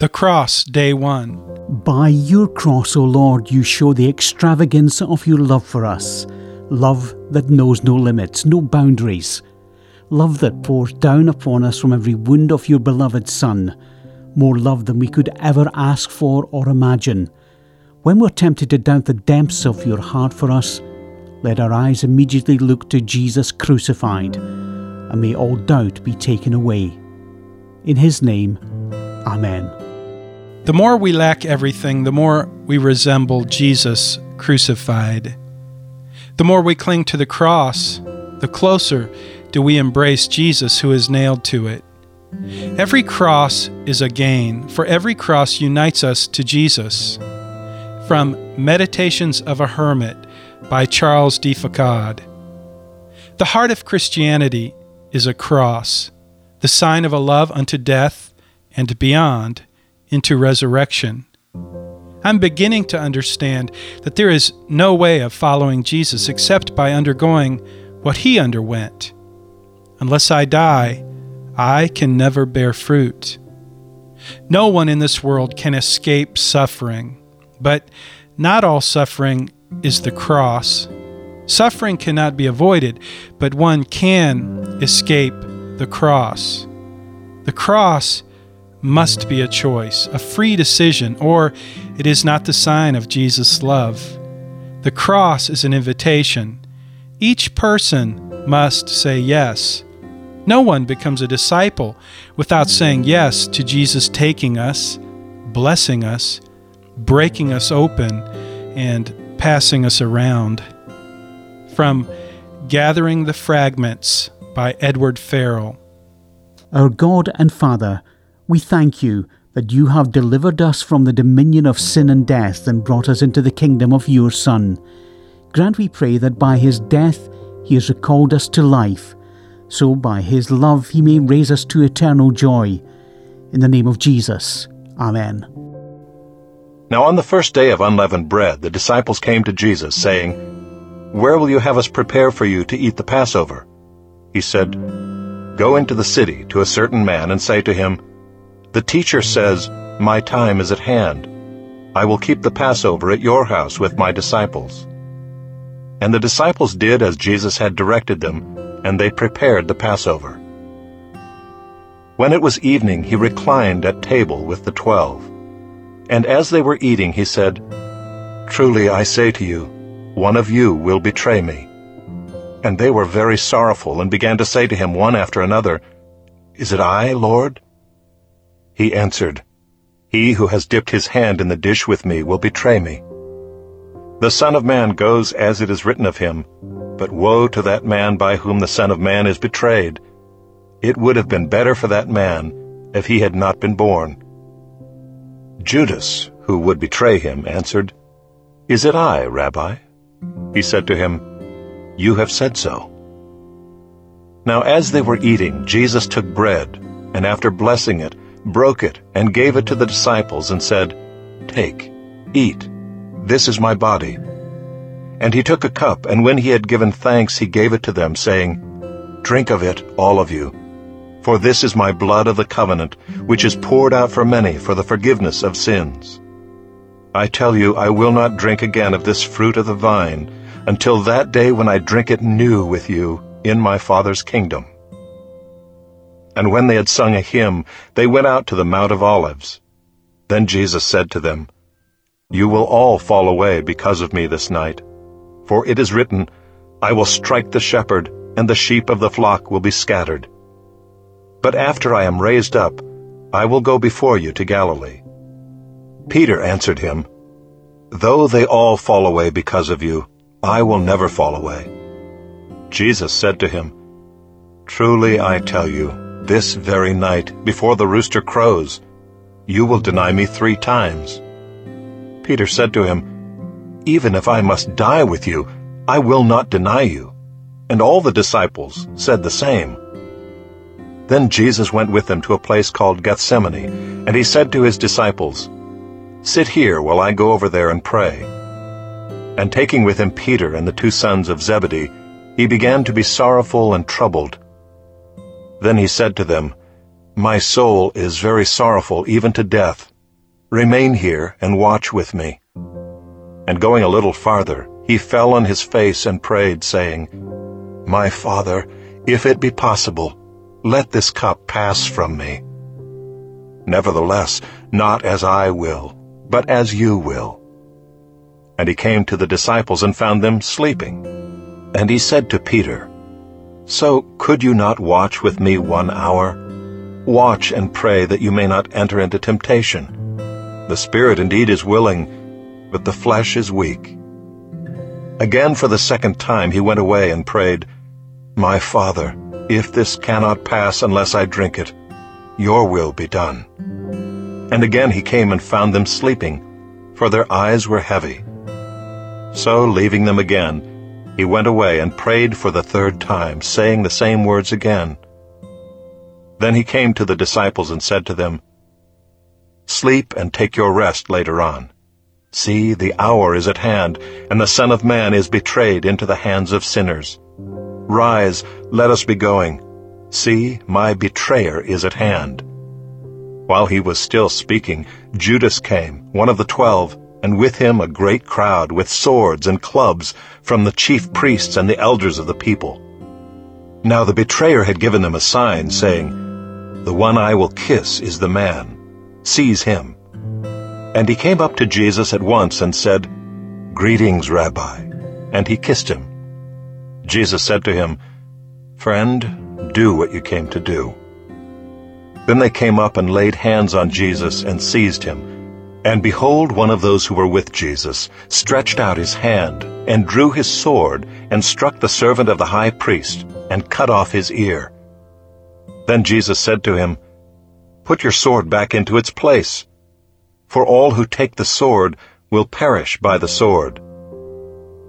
The Cross, Day 1. By your cross, O Lord, you show the extravagance of your love for us. Love that knows no limits, no boundaries. Love that pours down upon us from every wound of your beloved Son. More love than we could ever ask for or imagine. When we're tempted to doubt the depths of your heart for us, let our eyes immediately look to Jesus crucified, and may all doubt be taken away. In his name, Amen. The more we lack everything, the more we resemble Jesus crucified. The more we cling to the cross, the closer do we embrace Jesus who is nailed to it. Every cross is a gain, for every cross unites us to Jesus. From Meditations of a Hermit by Charles de Foucauld. The heart of Christianity is a cross, the sign of a love unto death and beyond into resurrection. I'm beginning to understand that there is no way of following Jesus except by undergoing what he underwent. Unless I die, I can never bear fruit. No one in this world can escape suffering, but not all suffering is the cross. Suffering cannot be avoided, but one can escape the cross. The cross must be a choice, a free decision, or it is not the sign of Jesus' love. The cross is an invitation. Each person must say yes. No one becomes a disciple without saying yes to Jesus taking us, blessing us, breaking us open, and passing us around. From Gathering the Fragments by Edward Farrell. Our God and Father, we thank you that you have delivered us from the dominion of sin and death and brought us into the kingdom of your Son. Grant, we pray, that by his death he has recalled us to life, so by his love he may raise us to eternal joy. In the name of Jesus. Amen. Now on the first day of unleavened bread, the disciples came to Jesus, saying, Where will you have us prepare for you to eat the Passover? He said, Go into the city to a certain man and say to him, The teacher says, My time is at hand. I will keep the Passover at your house with my disciples. And the disciples did as Jesus had directed them, and they prepared the Passover. When it was evening, he reclined at table with the twelve. And as they were eating, he said, Truly I say to you, one of you will betray me. And they were very sorrowful, and began to say to him one after another, Is it I, Lord? He answered, He who has dipped his hand in the dish with me will betray me. The Son of Man goes as it is written of him, but woe to that man by whom the Son of Man is betrayed. It would have been better for that man if he had not been born. Judas, who would betray him, answered, Is it I, Rabbi? He said to him, You have said so. Now as they were eating, Jesus took bread, and after blessing it, broke it, and gave it to the disciples, and said, Take, eat, this is my body. And he took a cup, and when he had given thanks, he gave it to them, saying, Drink of it, all of you. For this is my blood of the covenant, which is poured out for many for the forgiveness of sins. I tell you, I will not drink again of this fruit of the vine, until that day when I drink it new with you in my Father's kingdom. And when they had sung a hymn, they went out to the Mount of Olives. Then Jesus said to them, You will all fall away because of me this night. For it is written, I will strike the shepherd, and the sheep of the flock will be scattered. But after I am raised up, I will go before you to Galilee. Peter answered him, Though they all fall away because of you, I will never fall away. Jesus said to him, Truly I tell you, this very night, before the rooster crows, you will deny me three times. Peter said to him, Even if I must die with you, I will not deny you. And all the disciples said the same. Then Jesus went with them to a place called Gethsemane, and he said to his disciples, Sit here while I go over there and pray. And taking with him Peter and the two sons of Zebedee, he began to be sorrowful and troubled. Then he said to them, My soul is very sorrowful, even to death. Remain here and watch with me. And going a little farther, he fell on his face and prayed, saying, My Father, if it be possible, let this cup pass from me. Nevertheless, not as I will, but as you will. And he came to the disciples and found them sleeping. And he said to Peter, So could you not watch with me one hour? Watch and pray that you may not enter into temptation. The spirit indeed is willing, but the flesh is weak. Again for the second time he went away and prayed, My Father, if this cannot pass unless I drink it, your will be done. And again he came and found them sleeping, for their eyes were heavy. So, leaving them again, he went away and prayed for the third time, saying the same words again. Then he came to the disciples and said to them, Sleep and take your rest later on. See, the hour is at hand, and the Son of Man is betrayed into the hands of sinners. Rise, let us be going. See, my betrayer is at hand. While he was still speaking, Judas came, one of the twelve, and with him a great crowd with swords and clubs from the chief priests and the elders of the people. Now the betrayer had given them a sign, saying, the one I will kiss is the man. Seize him. And he came up to Jesus at once and said, Greetings, Rabbi. And he kissed him. Jesus said to him, Friend, do what you came to do. Then they came up and laid hands on Jesus and seized him. And behold, one of those who were with Jesus stretched out his hand and drew his sword and struck the servant of the high priest and cut off his ear. Then Jesus said to him, Put your sword back into its place, for all who take the sword will perish by the sword.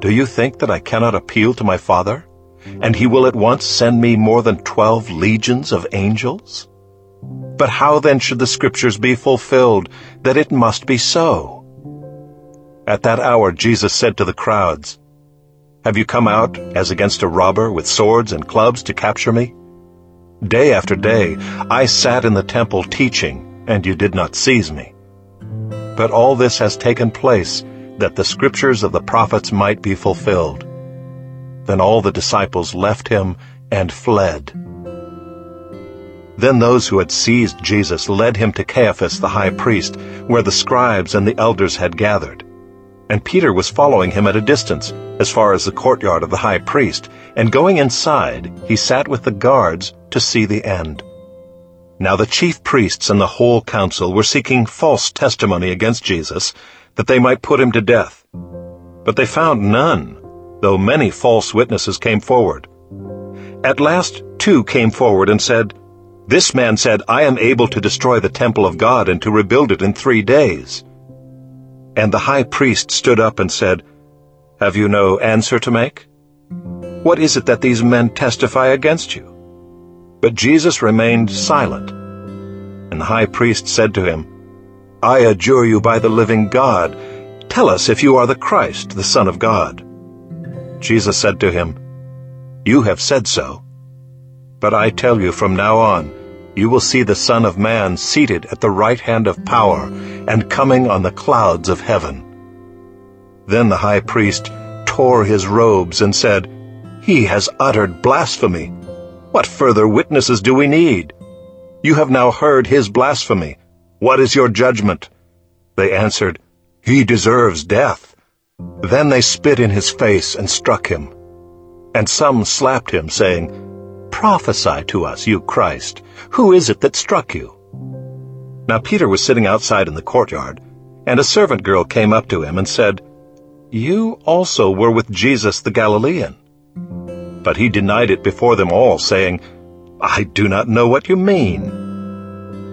Do you think that I cannot appeal to my Father, and he will at once send me more than twelve legions of angels? But how then should the Scriptures be fulfilled, that it must be so? At that hour Jesus said to the crowds, Have you come out as against a robber with swords and clubs to capture me? Day after day I sat in the temple teaching, and you did not seize me. But all this has taken place that the scriptures of the prophets might be fulfilled. Then all the disciples left him and fled. Then those who had seized Jesus led him to Caiaphas the high priest, where the scribes and the elders had gathered. And Peter was following him at a distance, as far as the courtyard of the high priest, and going inside, he sat with the guards to see the end. Now the chief priests and the whole council were seeking false testimony against Jesus, that they might put him to death. But they found none, though many false witnesses came forward. At last two came forward and said, This man said, I am able to destroy the temple of God and to rebuild it in three days. And the high priest stood up and said, Have you no answer to make? What is it that these men testify against you? But Jesus remained silent. And the high priest said to him, I adjure you by the living God, tell us if you are the Christ, the Son of God. Jesus said to him, You have said so. But I tell you from now on, you will see the Son of Man seated at the right hand of power and coming on the clouds of heaven. Then the high priest tore his robes and said, He has uttered blasphemy. What further witnesses do we need? You have now heard his blasphemy. What is your judgment? They answered, He deserves death. Then they spit in his face and struck him. And some slapped him, saying, Prophesy to us, you Christ. Who is it that struck you? Now Peter was sitting outside in the courtyard, and a servant girl came up to him and said, You also were with Jesus the Galilean. But he denied it before them all, saying, I do not know what you mean.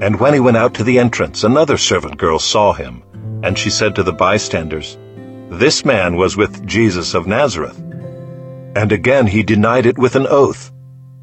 And when he went out to the entrance, another servant girl saw him, and she said to the bystanders, This man was with Jesus of Nazareth. And again he denied it with an oath,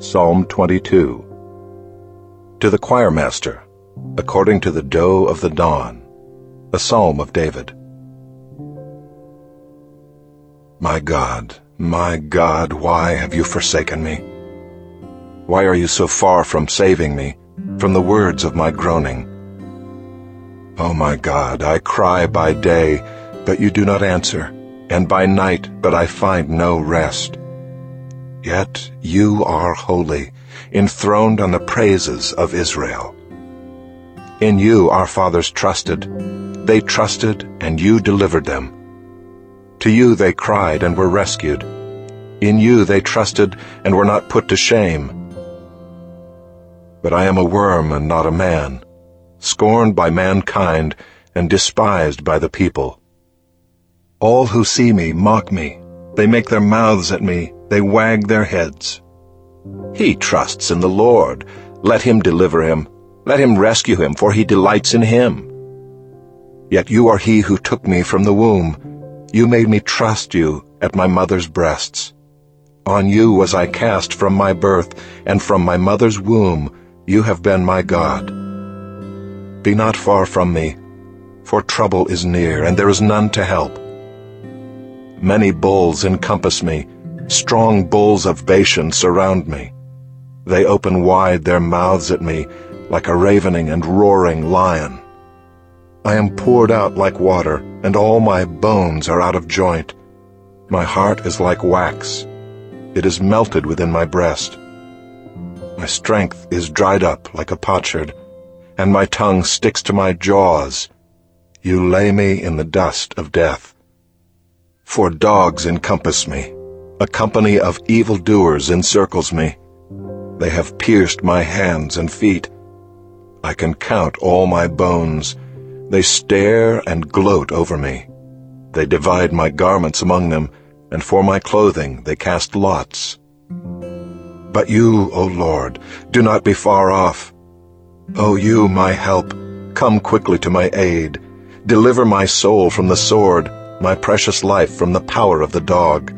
Psalm 22 To the choirmaster, according to the doe of the dawn, a psalm of David. My God, my God, why have you forsaken me? Why are you so far from saving me, from the words of my groaning? O oh my God, I cry by day, but you do not answer, and by night, but I find no rest. Yet you are holy, enthroned on the praises of Israel. In you our fathers trusted. They trusted, and you delivered them. To you they cried and were rescued. In you they trusted and were not put to shame. But I am a worm and not a man, scorned by mankind and despised by the people. All who see me mock me. They make their mouths at me. They wag their heads. He trusts in the Lord. Let him deliver him. Let him rescue him, for he delights in him. Yet you are he who took me from the womb. You made me trust you at my mother's breasts. On you was I cast from my birth, and from my mother's womb you have been my God. Be not far from me, for trouble is near, and there is none to help. Many bulls encompass me, strong bulls of Bashan surround me. They open wide their mouths at me, like a ravening and roaring lion. I am poured out like water, and all my bones are out of joint. My heart is like wax. It is melted within my breast. My strength is dried up like a potsherd, and my tongue sticks to my jaws. You lay me in the dust of death. For dogs encompass me. A company of evildoers encircles me. They have pierced my hands and feet. I can count all my bones. They stare and gloat over me. They divide my garments among them, and for my clothing they cast lots. But you, O Lord, do not be far off. O you, my help, come quickly to my aid. Deliver my soul from the sword, my precious life from the power of the dog.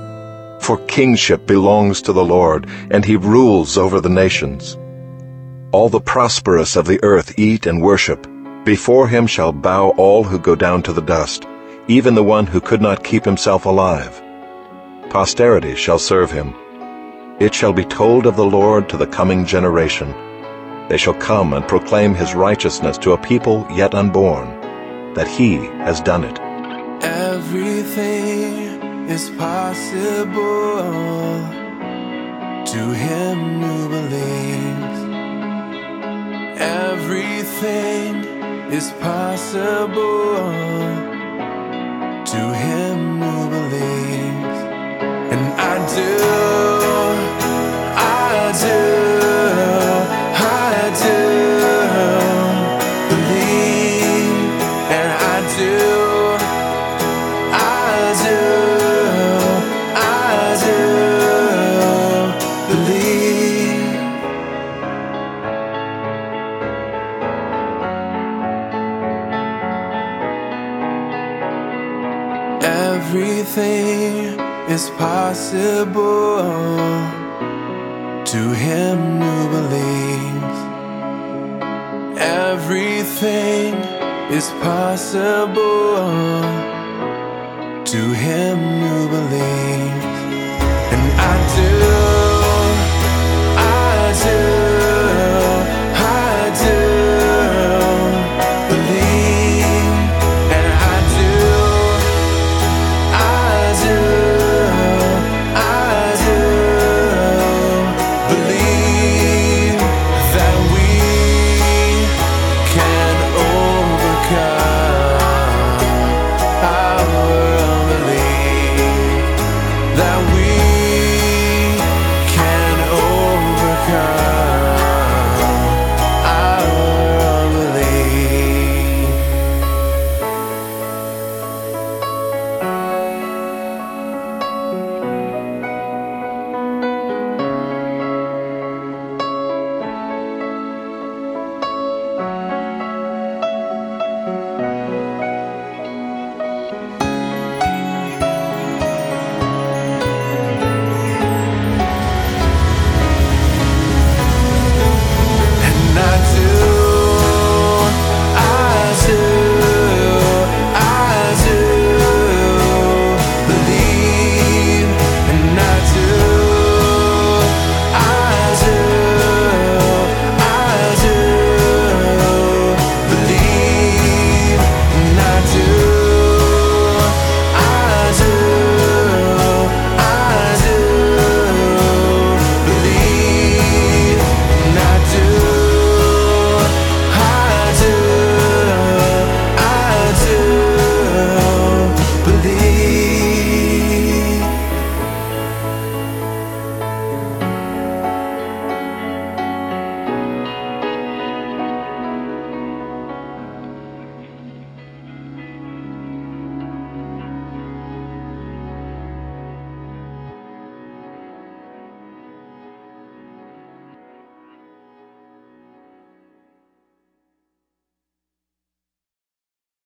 For kingship belongs to the Lord, and he rules over the nations. All the prosperous of the earth eat and worship. Before him shall bow all who go down to the dust, even the one who could not keep himself alive. Posterity shall serve him. It shall be told of the Lord to the coming generation. They shall come and proclaim his righteousness to a people yet unborn, that he has done it. Everything is possible to him who believes. Everything is possible to him who believes. And I do, I do. Is possible to him who believes.